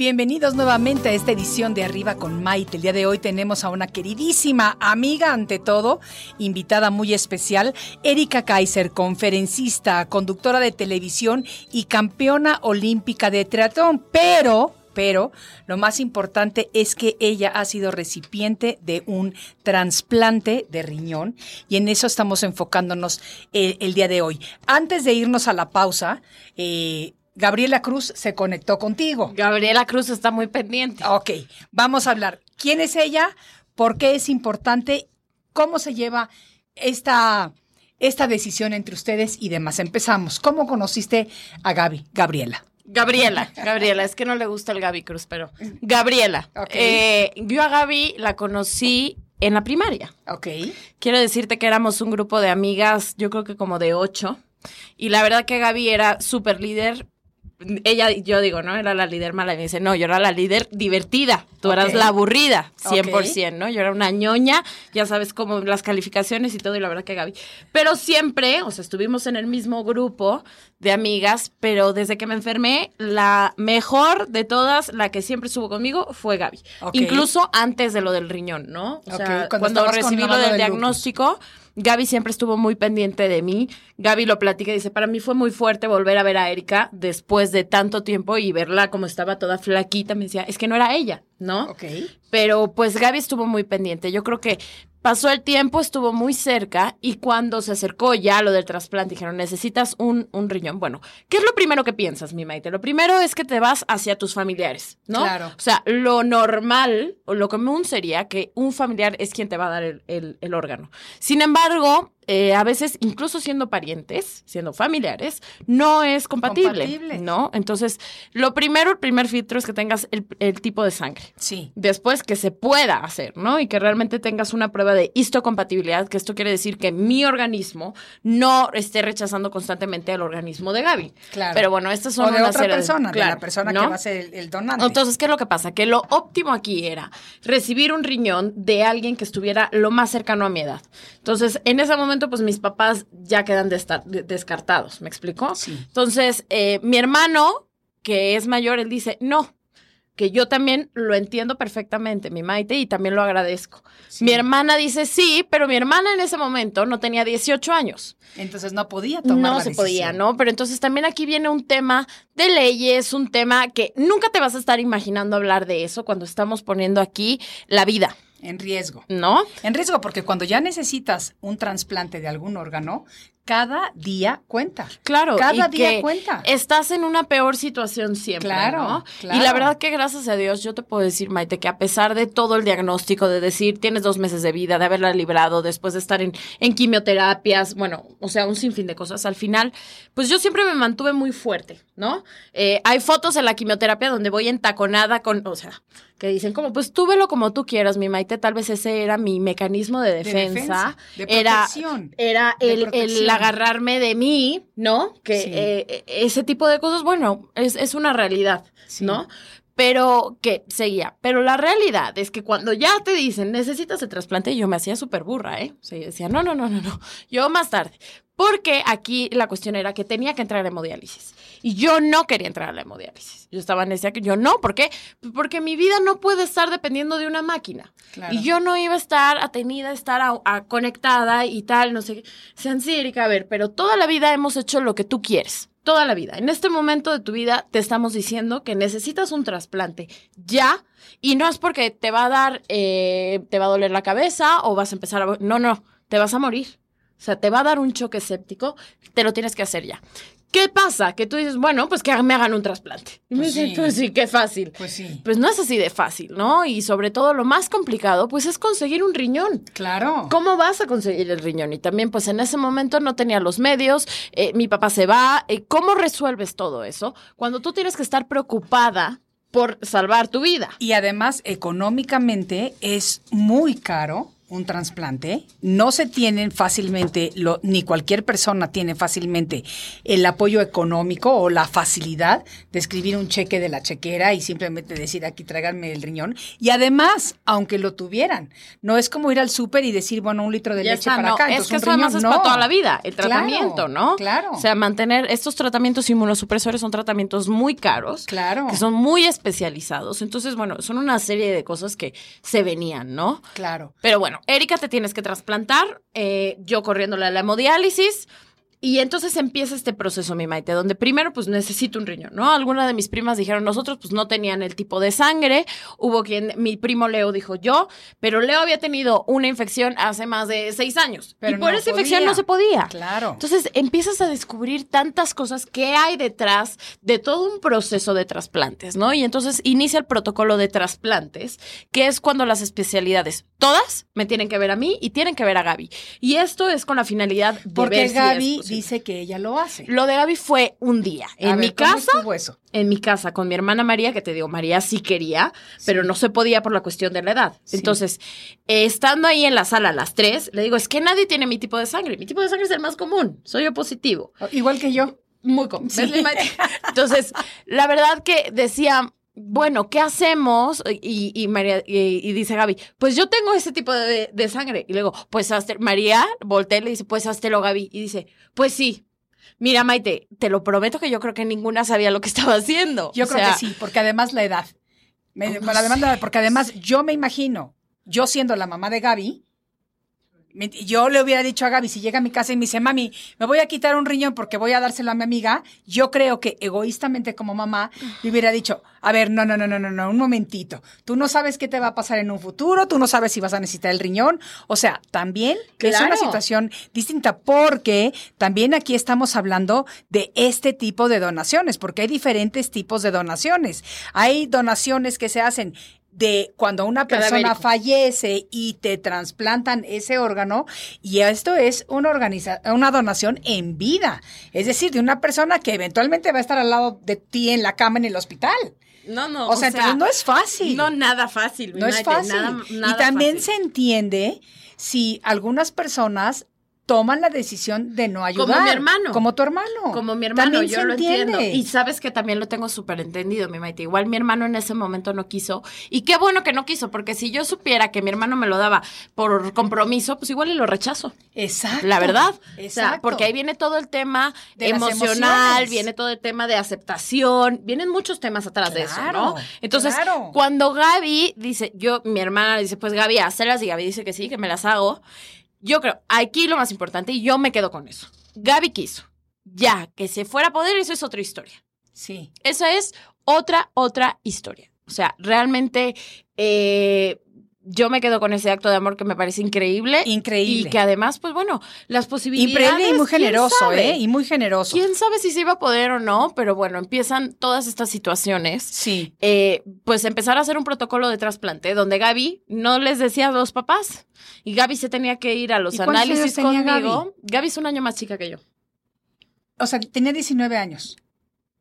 Bienvenidos nuevamente a esta edición de Arriba con Maite. El día de hoy tenemos a una queridísima amiga, ante todo, invitada muy especial, Erika Kaiser, conferencista, conductora de televisión y campeona olímpica de triatlón. Pero, pero lo más importante es que ella ha sido recipiente de un trasplante de riñón y en eso estamos enfocándonos el, el día de hoy. Antes de irnos a la pausa, eh, Gabriela Cruz se conectó contigo. Gabriela Cruz está muy pendiente. Ok, vamos a hablar. ¿Quién es ella? ¿Por qué es importante? ¿Cómo se lleva esta, esta decisión entre ustedes y demás? Empezamos. ¿Cómo conociste a Gaby, Gabriela? Gabriela, Gabriela, es que no le gusta el Gaby Cruz, pero Gabriela. Ok. Eh, yo a Gaby la conocí en la primaria. Ok. Quiero decirte que éramos un grupo de amigas, yo creo que como de ocho. Y la verdad que Gaby era súper líder. Ella, yo digo, ¿no? Era la líder mala. Y me dice, no, yo era la líder divertida. Tú eras la aburrida, Ok. 100%, ¿no? Yo era una ñoña, ya sabes cómo las calificaciones y todo. Y la verdad que Gaby. Pero siempre, o sea, estuvimos en el mismo grupo de amigas, pero desde que me enfermé, la mejor de todas, la que siempre estuvo conmigo, fue Gaby. Incluso antes de lo del riñón, ¿no? O sea, cuando recibí lo del diagnóstico, Gaby siempre estuvo muy pendiente de mí. Gaby lo platica y dice, para mí fue muy fuerte volver a ver a Erika después de tanto tiempo y verla como estaba toda flaquita. Me decía, es que no era ella, ¿no? Ok. Pero pues Gaby estuvo muy pendiente. Yo creo que pasó el tiempo, estuvo muy cerca y cuando se acercó ya lo del trasplante, dijeron, necesitas un, un riñón. Bueno, ¿qué es lo primero que piensas, mi Maite? Lo primero es que te vas hacia tus familiares, ¿no? Claro. O sea, lo normal o lo común sería que un familiar es quien te va a dar el, el- el órgano. Sin embargo, eh, a veces, incluso siendo parientes, siendo familiares, no es compatible, Compatible. ¿no? Entonces, lo primero, el primer filtro es que tengas el- el tipo de sangre Sí. después que se pueda hacer, ¿no? Y que realmente tengas una prueba de histocompatibilidad, que esto quiere decir que mi organismo no esté rechazando constantemente al organismo de Gaby. Claro. Pero bueno, estas son o de otra persona, de claro, la persona ¿no? que va a ser el, el donante. Entonces, ¿qué es lo que pasa? Que lo óptimo aquí era recibir un riñón de alguien que estuviera lo más cercano a mi edad. Entonces, en ese momento, pues mis papás ya quedan de- descartados, ¿me explicó? Sí. Entonces, eh, mi hermano, que es mayor, él dice, no, que yo también lo entiendo perfectamente, mi Maite, y también lo agradezco. Sí. Mi hermana dice sí, pero mi hermana en ese momento no tenía 18 años. Entonces no podía tomar No la se podía. ¿no? Pero entonces también aquí viene un tema de leyes, un tema que nunca te vas a estar imaginando hablar de eso cuando estamos poniendo aquí la vida, En riesgo. ¿no? En riesgo porque cuando ya necesitas un trasplante de algún órgano, cada día cuenta. Claro, Cada y día que cuenta. estás en una peor situación siempre, Claro, ¿no? claro. Y la verdad que gracias a Dios yo te puedo decir, Maite, que a pesar de todo el diagnóstico de decir tienes dos meses de vida, de haberla librado, después de estar en, en quimioterapias, bueno, o sea, un sinfín de cosas, al final, pues yo siempre me mantuve muy fuerte, ¿no? Eh, hay fotos en la quimioterapia donde voy entaconada con, o sea, que dicen como, pues tú velo como tú quieras, mi Maite, tal vez ese era mi mecanismo de defensa, defensa, de era, protección. era De el, el protección. Agarrarme de mí, ¿no? Que Sí. eh, ese tipo de cosas, bueno, es, es una realidad, Sí. ¿no? Pero que seguía. Pero la realidad es que cuando ya te dicen necesitas el trasplante, yo me hacía súper burra, ¿eh? O sea, yo decía, no, no, no, no, no. Yo más tarde. Porque aquí la cuestión era que tenía que entrar a hemodiálisis. Y yo no quería entrar a la hemodiálisis. Yo estaba en ese que yo no, ¿por qué? Porque mi vida no puede estar dependiendo de una máquina. Claro. Y yo no iba a estar atenida, estar a- a- conectada y tal, no sé qué. Sean sí, Erika, a ver, pero toda la vida hemos hecho lo que tú quieres. Toda la vida. En este momento de tu vida te estamos diciendo que necesitas un trasplante ya. Y no es porque te va a dar, eh, te va a doler la cabeza o vas a empezar a... No, no, te vas a morir. O sea, te va a dar un choque séptico, te lo tienes que hacer ya. ¿Qué pasa? Que tú dices, bueno, pues que me hagan un trasplante. Y me Pues dicen, sí. pues sí, qué fácil. Pues sí. Pues no es así de fácil, ¿no? Y sobre todo lo más complicado, pues es conseguir un riñón. Claro. ¿Cómo vas a conseguir el riñón? Y también, pues en ese momento no tenía los medios, eh, mi papá se va. eh, ¿Cómo resuelves todo eso cuando tú tienes que estar preocupada por salvar tu vida? Y además, económicamente es muy caro un trasplante, no se tienen fácilmente, lo, ni cualquier persona tiene fácilmente el apoyo económico o la facilidad de escribir un cheque de la chequera y simplemente decir aquí tráiganme el riñón. Y además, aunque lo tuvieran, no es como ir al súper y decir, bueno, un litro de Ya leche está, para no, acá. es entonces que eso además es para no. toda la vida, el Claro, tratamiento, ¿no? Claro. O sea, mantener estos tratamientos inmunosupresores son tratamientos muy caros. Claro. Que son muy especializados. Entonces, bueno, son una serie de cosas que se venían, ¿no? Claro. Pero bueno, Erika, te tienes que trasplantar, eh, yo corriéndole a la hemodiálisis. Y entonces empieza este proceso, mi Maite, donde primero pues necesito un riñón, ¿no? Algunas de mis primas dijeron nosotros, pues no tenían el tipo de sangre. Hubo quien, mi primo Leo dijo yo, pero Leo había tenido una infección hace más de seis años. Pero y por no esa infección no se podía. Claro. Entonces empiezas a descubrir tantas cosas que hay detrás de todo un proceso de trasplantes, ¿no? Y entonces inicia el protocolo de trasplantes, que es cuando las especialidades, todas, me tienen que ver a mí y tienen que ver a Gaby. Y esto es con la finalidad de Porque ver si es Dice que ella lo hace. Lo de Gaby fue un día. En mi ¿cómo casa, eso? en mi casa con mi hermana María, que te digo, María sí quería, pero no se podía por la cuestión de la edad. Sí. Entonces, eh, estando ahí en la sala a las tres, le digo, es que nadie tiene mi tipo de sangre. Mi tipo de sangre es el más común. Soy yo positivo. Igual que yo. Muy común. Entonces, la verdad que decía, bueno, ¿qué hacemos? Y, y María, y, y dice Gaby, pues yo tengo ese tipo de, de sangre. Y luego, pues hazte, María voltea y le dice, pues háztelo, Gaby. Y dice, pues sí. Mira, Maite, te lo prometo que yo creo que ninguna sabía lo que estaba haciendo. Yo O creo sea, que sí, porque además la edad. Me- No además porque además yo me imagino, yo siendo la mamá de Gaby, yo le hubiera dicho a Gaby, si llega a mi casa y me dice, mami, me voy a quitar un riñón porque voy a dárselo a mi amiga, yo creo que egoístamente como mamá le hubiera dicho, a ver, no, no, no, no, no, no, un momentito, tú no sabes qué te va a pasar en un futuro, tú no sabes si vas a necesitar el riñón, o sea, también es una situación distinta porque también aquí estamos hablando de este tipo de donaciones, porque hay diferentes tipos de donaciones. Hay donaciones que se hacen de cuando una persona Cadavérico. fallece y te trasplantan ese órgano y esto es una organiza una donación en vida, es decir, de una persona que eventualmente va a estar al lado de ti en la cama en el hospital. No, no. O sea, entonces no es fácil. No, nada fácil. No es fácil. nada- y también fácil. se entiende si algunas personas toman la decisión de no ayudar. Como mi hermano. Como tu hermano. Como mi hermano, También yo lo entiendo. Y sabes que también lo tengo súper entendido, mi Maite. Igual mi hermano en ese momento no quiso. Y qué bueno que no quiso, porque si yo supiera que mi hermano me lo daba por compromiso, pues igual y lo rechazo. Exacto. La verdad. O sea, Exacto. porque ahí viene todo el tema De emocional, viene todo el tema de aceptación, vienen muchos temas atrás de eso, ¿no? Entonces, claro. cuando Gaby dice, yo, mi hermana dice, pues Gaby, hazlas, y Gaby dice que sí, que me las hago. Yo creo, aquí lo más importante, y yo me quedo con eso. Gaby quiso. Ya, que se fuera a poder, eso es otra historia. Sí. Esa es otra, otra historia. O sea, realmente eh, yo me quedo con ese acto de amor que me parece increíble. Increíble. Y que además, pues bueno, las posibilidades. Increíble y muy ¿quién generoso, sabe? ¿eh? Y muy generoso. ¿Quién sabe si se iba a poder o no? Pero bueno, empiezan todas estas situaciones. Sí. Eh, pues empezar a hacer un protocolo de trasplante donde Gaby no les decía a los papás y Gaby se tenía que ir a los ¿Y cuántos análisis conmigo. Gaby? es un año más chica que yo. O sea, tenía 19 años.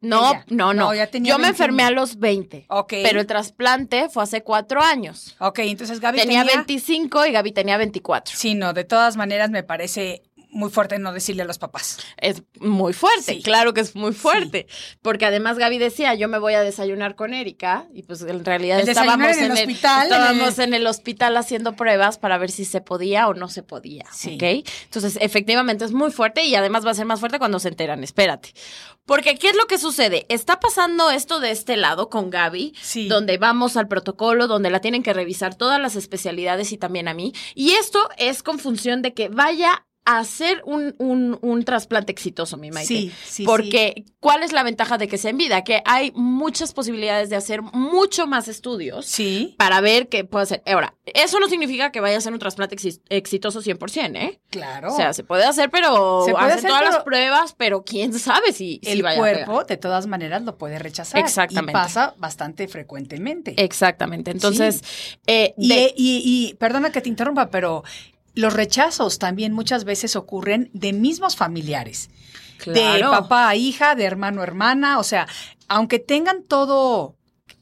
No, Ella. no, no. No, ya tenía yo me 21. enfermé a los 20. Ok. Pero el trasplante fue hace cuatro años. Ok, entonces Gaby tenía, tenía... 25 y Gaby tenía 24. Sí, no, de todas maneras me parece muy fuerte no decirle a los papás. Es muy fuerte, Sí. claro que es muy fuerte. Porque además Gaby decía, yo me voy a desayunar con Erika. Y pues en realidad El estábamos, en el el, hospital, estábamos en el hospital haciendo pruebas para ver si se podía o no se podía. Sí. ¿Ok? Entonces, efectivamente es muy fuerte y además va a ser más fuerte cuando se enteran. Espérate. Porque, ¿qué es lo que sucede? Está pasando esto de este lado con Gaby, donde vamos al protocolo, donde la tienen que revisar todas las especialidades y también a mí. Y esto es con función de que vaya hacer un, un, un trasplante exitoso, mi Maite. Sí, sí, Porque, ¿cuál es la ventaja de que sea en vida? Que hay muchas posibilidades de hacer mucho más estudios Sí, para ver qué puede hacer. Ahora, eso no significa que vaya a ser un trasplante exi- exitoso 100%, ¿eh? claro. O sea, se puede hacer, pero Se puede hacen hacer, todas las pruebas, pero quién sabe si, si el a cuerpo de todas maneras lo puede rechazar. Exactamente. Y pasa bastante frecuentemente. Exactamente. Entonces, eh, y- y perdona que te interrumpa, pero los rechazos también muchas veces ocurren de mismos familiares. De papá a hija, de hermano a hermana. O sea, aunque tengan todo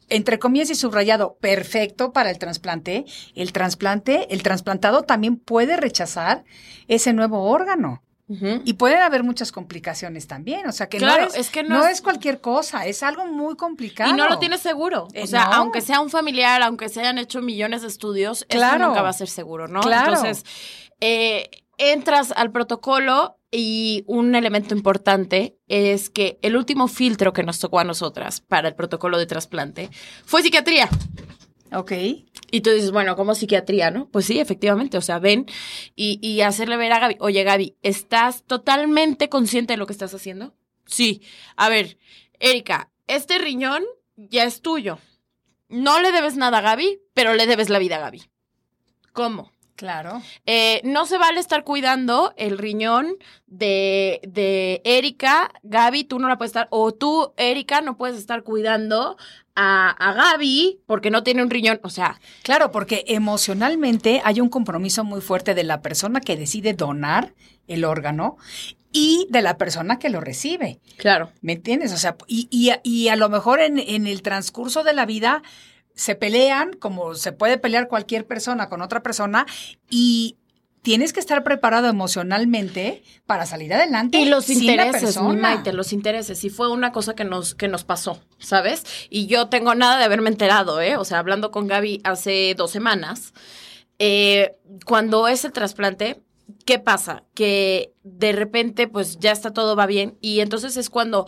entre comillas y subrayado, perfecto para el trasplante, el trasplante, el trasplantado también puede rechazar ese nuevo órgano. Y pueden haber muchas complicaciones también, o sea que, Claro, no, es, es que no no es- es cualquier cosa, es algo muy complicado. Y no lo tienes seguro. Eh, O sea, no. aunque sea un familiar, aunque se hayan hecho millones de estudios, eso Claro. nunca va a ser seguro, ¿no? Claro. Entonces, eh, entras al protocolo y un elemento importante es que el último filtro que nos tocó a nosotras para el protocolo de trasplante fue psiquiatría. Ok. Y tú dices, bueno, ¿cómo psiquiatría, no? Pues sí, efectivamente, o sea, ven y, y hacerle ver a Gaby, oye Gaby, ¿estás totalmente consciente de lo que estás haciendo? Sí. A ver, Erika, este riñón ya es tuyo. No le debes nada a Gaby, pero le debes la vida a Gaby. ¿Cómo? Claro. Eh, no se vale estar cuidando el riñón de, de Erika. Gaby, tú no la puedes estar. O tú, Erika, no puedes estar cuidando a, a Gaby porque no tiene un riñón. O sea, Claro, porque emocionalmente hay un compromiso muy fuerte de la persona que decide donar el órgano y de la persona que lo recibe. claro. ¿Me entiendes? O sea, y, y, a- y a lo mejor en, en el transcurso de la vida se pelean, como se puede pelear cualquier persona con otra persona, y tienes que estar preparado emocionalmente para salir adelante. Y los sin intereses, mi. Maite, los intereses. Y fue una cosa que nos, que nos pasó, ¿sabes? Y yo tengo nada de haberme enterado, ¿eh? O sea, hablando con Gaby hace dos semanas, eh, cuando es el trasplante, ¿qué pasa? Que de repente, pues ya está todo va bien. Y entonces es cuando,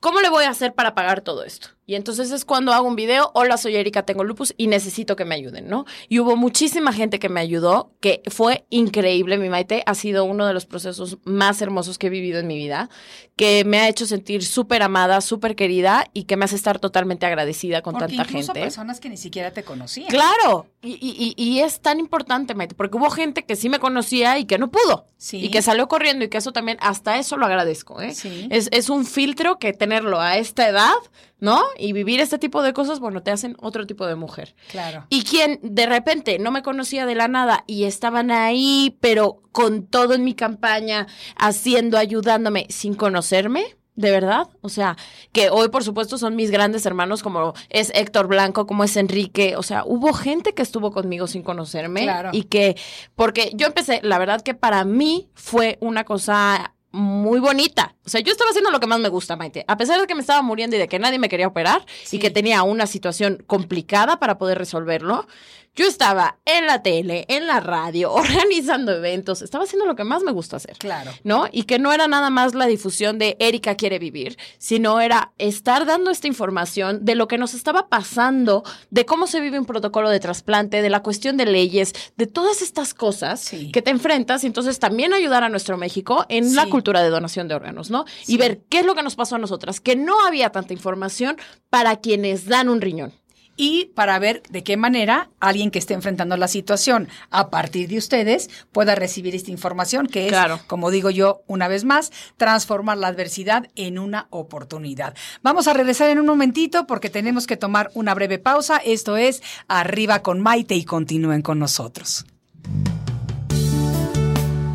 ¿cómo le voy a hacer para pagar todo esto? Y entonces es cuando hago un video, hola, soy Erika, tengo lupus y necesito que me ayuden, ¿no? Y hubo muchísima gente que me ayudó, que fue increíble, mi Maite, ha sido uno de los procesos más hermosos que he vivido en mi vida, que me ha hecho sentir súper amada, súper querida y que me hace estar totalmente agradecida con Porque tanta incluso gente. personas que ni siquiera te conocían. Claro, y, y- y- es tan importante, Maite, porque hubo gente que sí me conocía y que no pudo. Sí. Y que salió corriendo y que eso también, hasta eso lo agradezco, ¿eh? Sí. Es, es un filtro que tenerlo a esta edad, ¿no? Y vivir este tipo de cosas, bueno, te hacen otro tipo de mujer. Claro. Y quien de repente no me conocía de la nada y estaban ahí, pero con todo en mi campaña, haciendo, ayudándome, sin conocerme, de verdad. O sea, que hoy, por supuesto, son mis grandes hermanos, como es Héctor Blanco, como es Enrique. O sea, hubo gente que estuvo conmigo sin conocerme. Claro. Y que, porque yo empecé, la verdad que para mí fue una cosa muy bonita. O sea, yo estaba haciendo lo que más me gusta, Maite. A pesar de que me estaba muriendo y de que nadie me quería operar Sí. y que tenía una situación complicada para poder resolverlo, yo estaba en la tele, en la radio, organizando eventos. Estaba haciendo lo que más me gusta hacer. Claro. ¿no? Y que no era nada más la difusión de Erika quiere vivir, sino era estar dando esta información de lo que nos estaba pasando, de cómo se vive un protocolo de trasplante, de la cuestión de leyes, de todas estas cosas Sí. que te enfrentas y entonces también ayudar a nuestro México en la cultura de donación de órganos, ¿no? Sí. Y ver qué es lo que nos pasó a nosotras, que no había tanta información para quienes dan un riñón. Y para ver de qué manera alguien que esté enfrentando la situación a partir de ustedes pueda recibir esta información, que es, Claro. como digo yo una vez más, transformar la adversidad en una oportunidad. Vamos a regresar en un momentito porque tenemos que tomar una breve pausa. Esto es Arriba con Maite y continúen con nosotros.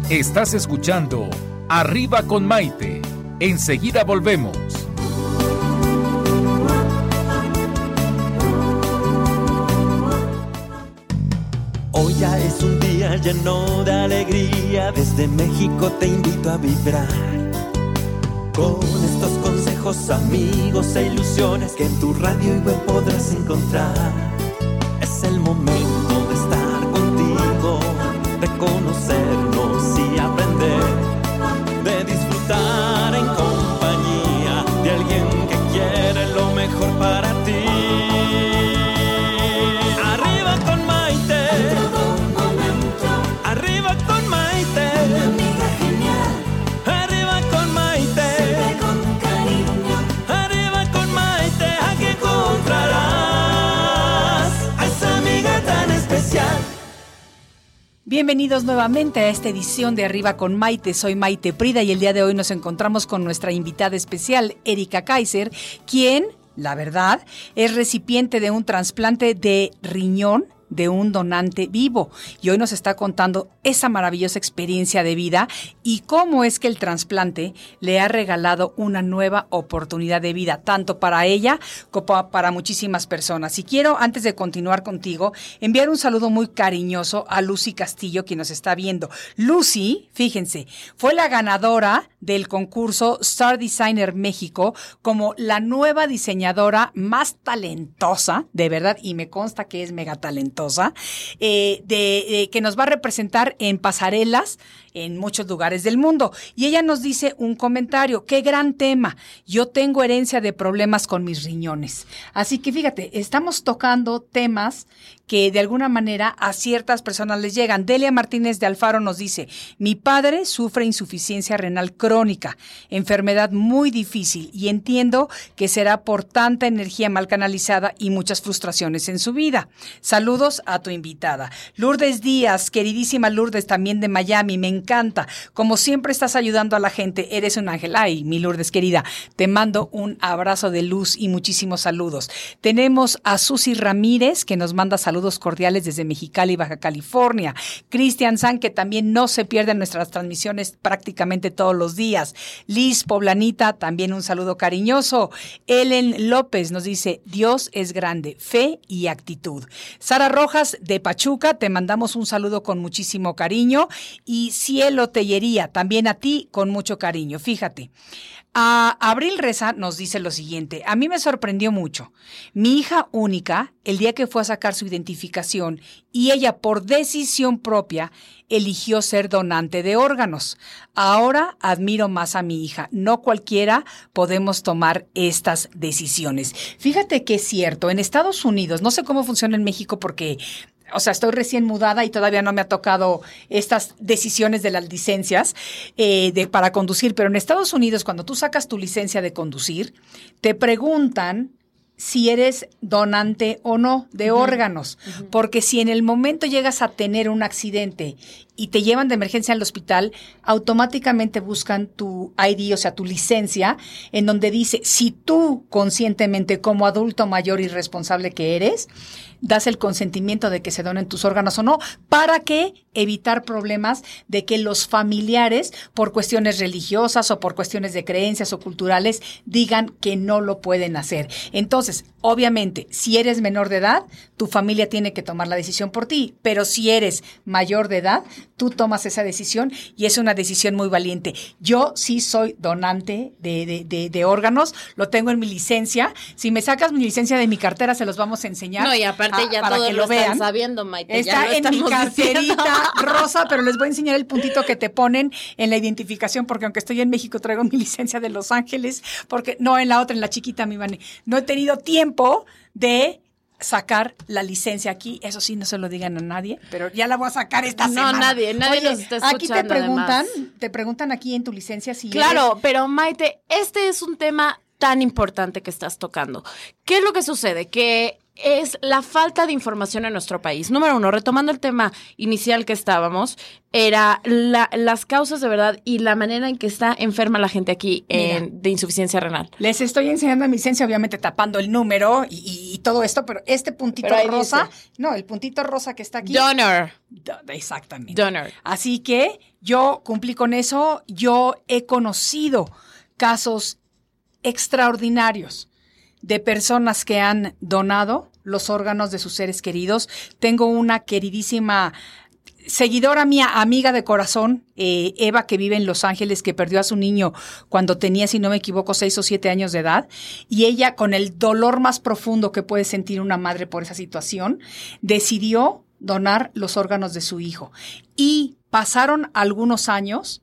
Estás escuchando Arriba con Maite. Enseguida volvemos. Hoy ya es un día lleno de alegría, desde México te invito a vibrar. Con estos consejos, amigos e ilusiones que en tu radio y web podrás encontrar. Es el momento de estar contigo, de conocernos y aprender, de disfrutar en compañía de alguien que quiere lo mejor para Bienvenidos nuevamente a esta edición de Arriba con Maite. Soy Maite Prida y el día de hoy nos encontramos con nuestra invitada especial, Erika Kaiser, quien, la verdad, es recipiente de un trasplante de riñón de un donante vivo. Y hoy nos está contando esa maravillosa experiencia de vida y cómo es que el trasplante le ha regalado una nueva oportunidad de vida, tanto para ella como para muchísimas personas. Y quiero, antes de continuar contigo, enviar un saludo muy cariñoso a Lucy Castillo, quien nos está viendo. Lucy, fíjense, fue la ganadora del concurso Star Designer México como la nueva diseñadora más talentosa, de verdad, y me consta que es mega talentosa, eh, de, que nos va a representar en pasarelas en muchos lugares del mundo. Y ella nos dice un comentario, qué gran tema, yo tengo herencia de problemas con mis riñones. Así que fíjate, estamos tocando temas que de alguna manera a ciertas personas les llegan. Delia Martínez de Alfaro nos dice, mi padre sufre insuficiencia renal crónica, enfermedad muy difícil y entiendo que será por tanta energía mal canalizada y muchas frustraciones en su vida. Saludos a tu invitada. Lourdes Díaz, queridísima Lourdes también de Miami, me encanta. Como siempre estás ayudando a la gente, eres un ángel. Ay, mi Lourdes querida, te mando un abrazo de luz y muchísimos saludos. Tenemos a Susi Ramírez que nos manda saludos cordiales desde Mexicali, Baja California. Cristian San, que también no se pierden nuestras transmisiones prácticamente todos los días. Liz Poblanita, también un saludo cariñoso. Ellen López nos dice, Dios es grande, fe y actitud. Sara Rojas de Pachuca, te mandamos un saludo con muchísimo cariño. Y Cielo Tellería, también a ti con mucho cariño. Fíjate. A Abril Reza nos dice lo siguiente, a mí me sorprendió mucho. Mi hija única, el día que fue a sacar su identificación y ella por decisión propia eligió ser donante de órganos. Ahora admiro más a mi hija. No cualquiera podemos tomar estas decisiones. Fíjate que es cierto, en Estados Unidos, no sé cómo funciona en México porque o sea, estoy recién mudada y todavía no me ha tocado estas decisiones de las licencias eh, de, para conducir, pero en Estados Unidos, cuando tú sacas tu licencia de conducir, te preguntan si eres donante o no de órganos, porque si en el momento llegas a tener un accidente y te llevan de emergencia al hospital, automáticamente buscan tu ID, o sea, tu licencia, en donde dice, si tú conscientemente como adulto mayor y responsable que eres, das el consentimiento de que se donen tus órganos o no, para que evitar problemas de que los familiares, por cuestiones religiosas o por cuestiones de creencias o culturales, digan que no lo pueden hacer. Entonces, obviamente, si eres menor de edad, tu familia tiene que tomar la decisión por ti, pero si eres mayor de edad, tú tomas esa decisión y es una decisión muy valiente. Yo sí soy donante de, de, de, órganos, lo tengo en mi licencia. Si me sacas mi licencia de mi cartera, se los vamos a enseñar. No, y aparte ya para que lo, vean. sabiendo, Maite. Está en mi carterita rosa, pero les voy a enseñar el puntito que te ponen en la identificación, porque aunque estoy en México, traigo mi licencia de Los Ángeles, porque no en la otra, en la chiquita, mi van. No he tenido tiempo de sacar la licencia aquí. Eso sí, no se lo digan a nadie, pero ya la voy a sacar esta semana. No, nadie, nadie nos está escuchando. Aquí te preguntan, te preguntan aquí en tu licencia si Claro, pero Maite, este es un tema tan importante que estás tocando. ¿Qué es lo que sucede? Que es la falta de información en nuestro país. Número uno, retomando el tema inicial que estábamos, era las causas de verdad y la manera en que está enferma la gente aquí de insuficiencia renal. Les estoy enseñando a mi ciencia, obviamente tapando el número y, todo esto, pero este puntito rosa, no, el puntito rosa que está aquí. Donor. exactamente. Donor. Así que yo cumplí con eso, yo he conocido casos extraordinarios de personas que han donado los órganos de sus seres queridos. Tengo una queridísima seguidora mía, amiga de corazón, eh, Eva, que vive en Los Ángeles, que perdió a su niño cuando tenía, si no me equivoco, seis o siete años de edad. Y ella, con el dolor más profundo que puede sentir una madre por esa situación, decidió donar los órganos de su hijo. Y pasaron algunos años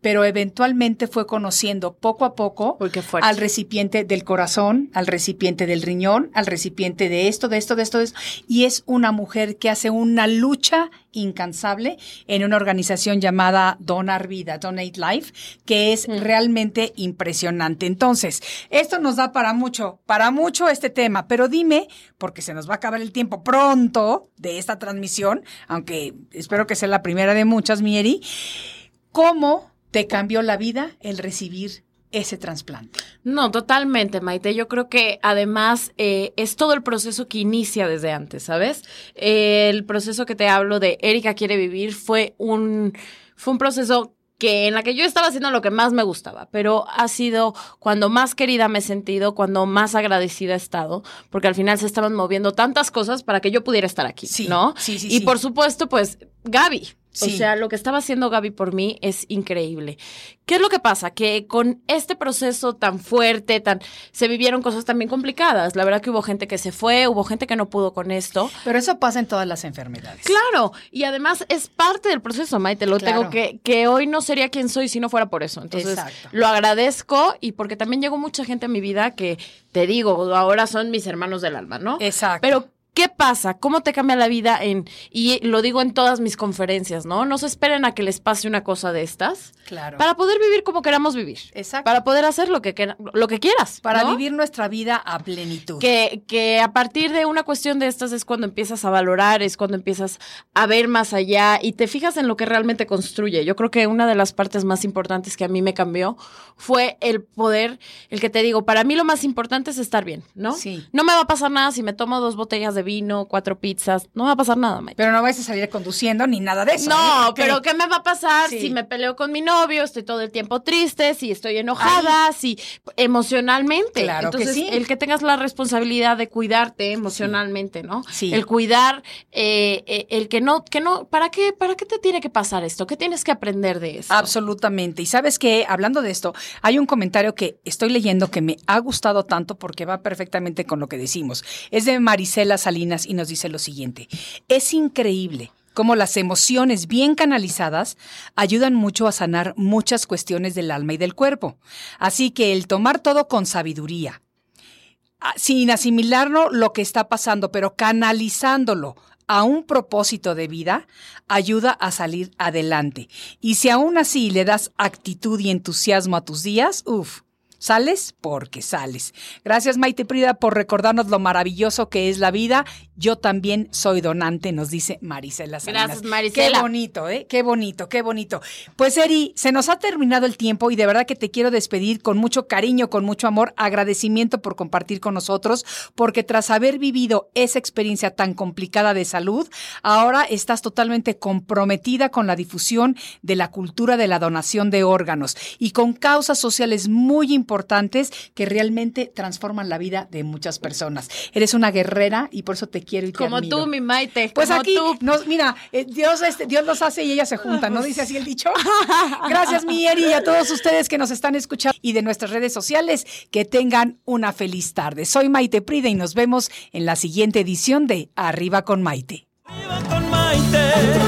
pero eventualmente fue conociendo poco a poco al recipiente del corazón, al recipiente del riñón, al recipiente de esto, de esto, de esto, de esto. Y es una mujer que hace una lucha incansable en una organización llamada Donar Vida, Donate Life, que es realmente impresionante. Entonces, esto nos da para mucho, para mucho este tema, pero dime, porque se nos va a acabar el tiempo pronto de esta transmisión, aunque espero que sea la primera de muchas, Mieri, ¿cómo te cambió la vida el recibir ese trasplante. No, totalmente, Maite. Yo creo que además eh, es todo el proceso que inicia desde antes, ¿sabes? Eh, el proceso que te hablo de Erika quiere vivir fue un, fue un proceso que en la que yo estaba haciendo lo que más me gustaba, pero ha sido cuando más querida me he sentido, cuando más agradecida he estado, porque al final se estaban moviendo tantas cosas para que yo pudiera estar aquí, Sí, ¿no? sí, sí, y por supuesto, pues Gaby. O sea, lo que estaba haciendo Gaby por mí es increíble. ¿Qué es lo que pasa? Que con este proceso tan fuerte, tan se vivieron cosas también complicadas. La verdad que hubo gente que se fue, hubo gente que no pudo con esto. Pero eso pasa en todas las enfermedades. Claro, y además es parte del proceso, Maite. Lo Claro. tengo que, que hoy no sería quien soy si no fuera por eso. Entonces, Exacto. lo agradezco y porque también llegó mucha gente a mi vida que, te digo, ahora son mis hermanos del alma, ¿no? Exacto. Pero, ¿qué pasa? ¿Cómo te cambia la vida en, y lo digo en todas mis conferencias, ¿no? No se esperen a que les pase una cosa de estas. Claro. Para poder vivir como queramos vivir. Exacto. Para poder hacer lo que, quera- lo que quieras. Para ¿no? vivir nuestra vida a plenitud. Que, que a partir de una cuestión de estas es cuando empiezas a valorar, es cuando empiezas a ver más allá y te fijas en lo que realmente construye. Yo creo que una de las partes más importantes que a mí me cambió fue el poder, el que te digo, para mí lo más importante es estar bien, ¿no? Sí. No me va a pasar nada si me tomo dos botellas de vino, cuatro pizzas, no va a pasar nada, Mike. Pero no vais a salir conduciendo ni nada de eso. No, ¿eh? Pero ¿qué me va a pasar Sí. si me peleo con mi novio? Estoy todo el tiempo triste, si estoy enojada, si emocionalmente. Claro que Entonces, sí. el que tengas la responsabilidad de cuidarte emocionalmente, ¿no? Sí. El cuidar, eh, eh, el que no, que no, ¿para qué, para qué te tiene que pasar esto? ¿Qué tienes que aprender de eso? Absolutamente. Y sabes que, hablando de esto, hay un comentario que estoy leyendo que me ha gustado tanto porque va perfectamente con lo que decimos. Es de Marisela Salinas y nos dice lo siguiente. Es increíble cómo las emociones bien canalizadas ayudan mucho a sanar muchas cuestiones del alma y del cuerpo. Así que el tomar todo con sabiduría, sin asimilarlo lo que está pasando, pero canalizándolo a un propósito de vida, ayuda a salir adelante. Y si aún así le das actitud y entusiasmo a tus días, uff. Sales porque sales. Gracias Maite Prida por recordarnos lo maravilloso que es la vida. Yo también soy donante, nos dice Marisela Salinas. Gracias, Marisela. Qué bonito, ¿eh? Qué bonito, qué bonito. Pues Eri, se nos ha terminado el tiempo y de verdad que te quiero despedir con mucho cariño, con mucho amor, agradecimiento por compartir con nosotros, porque tras haber vivido esa experiencia tan complicada de salud, ahora estás totalmente comprometida con la difusión de la cultura de la donación de órganos y con causas sociales muy importantes que realmente transforman la vida de muchas personas. Eres una guerrera y por eso te quiero y te Como admiro. tú, mi Maite. Pues como aquí, tú. nos, mira, eh, Dios, este, Dios los hace y ellas se juntan, ¿no? Dice así el dicho. Gracias, mi Eri, y a todos ustedes que nos están escuchando y de nuestras redes sociales, que tengan una feliz tarde. Soy Maite Prida y nos vemos en la siguiente edición de Arriba con Maite. Arriba con Maite.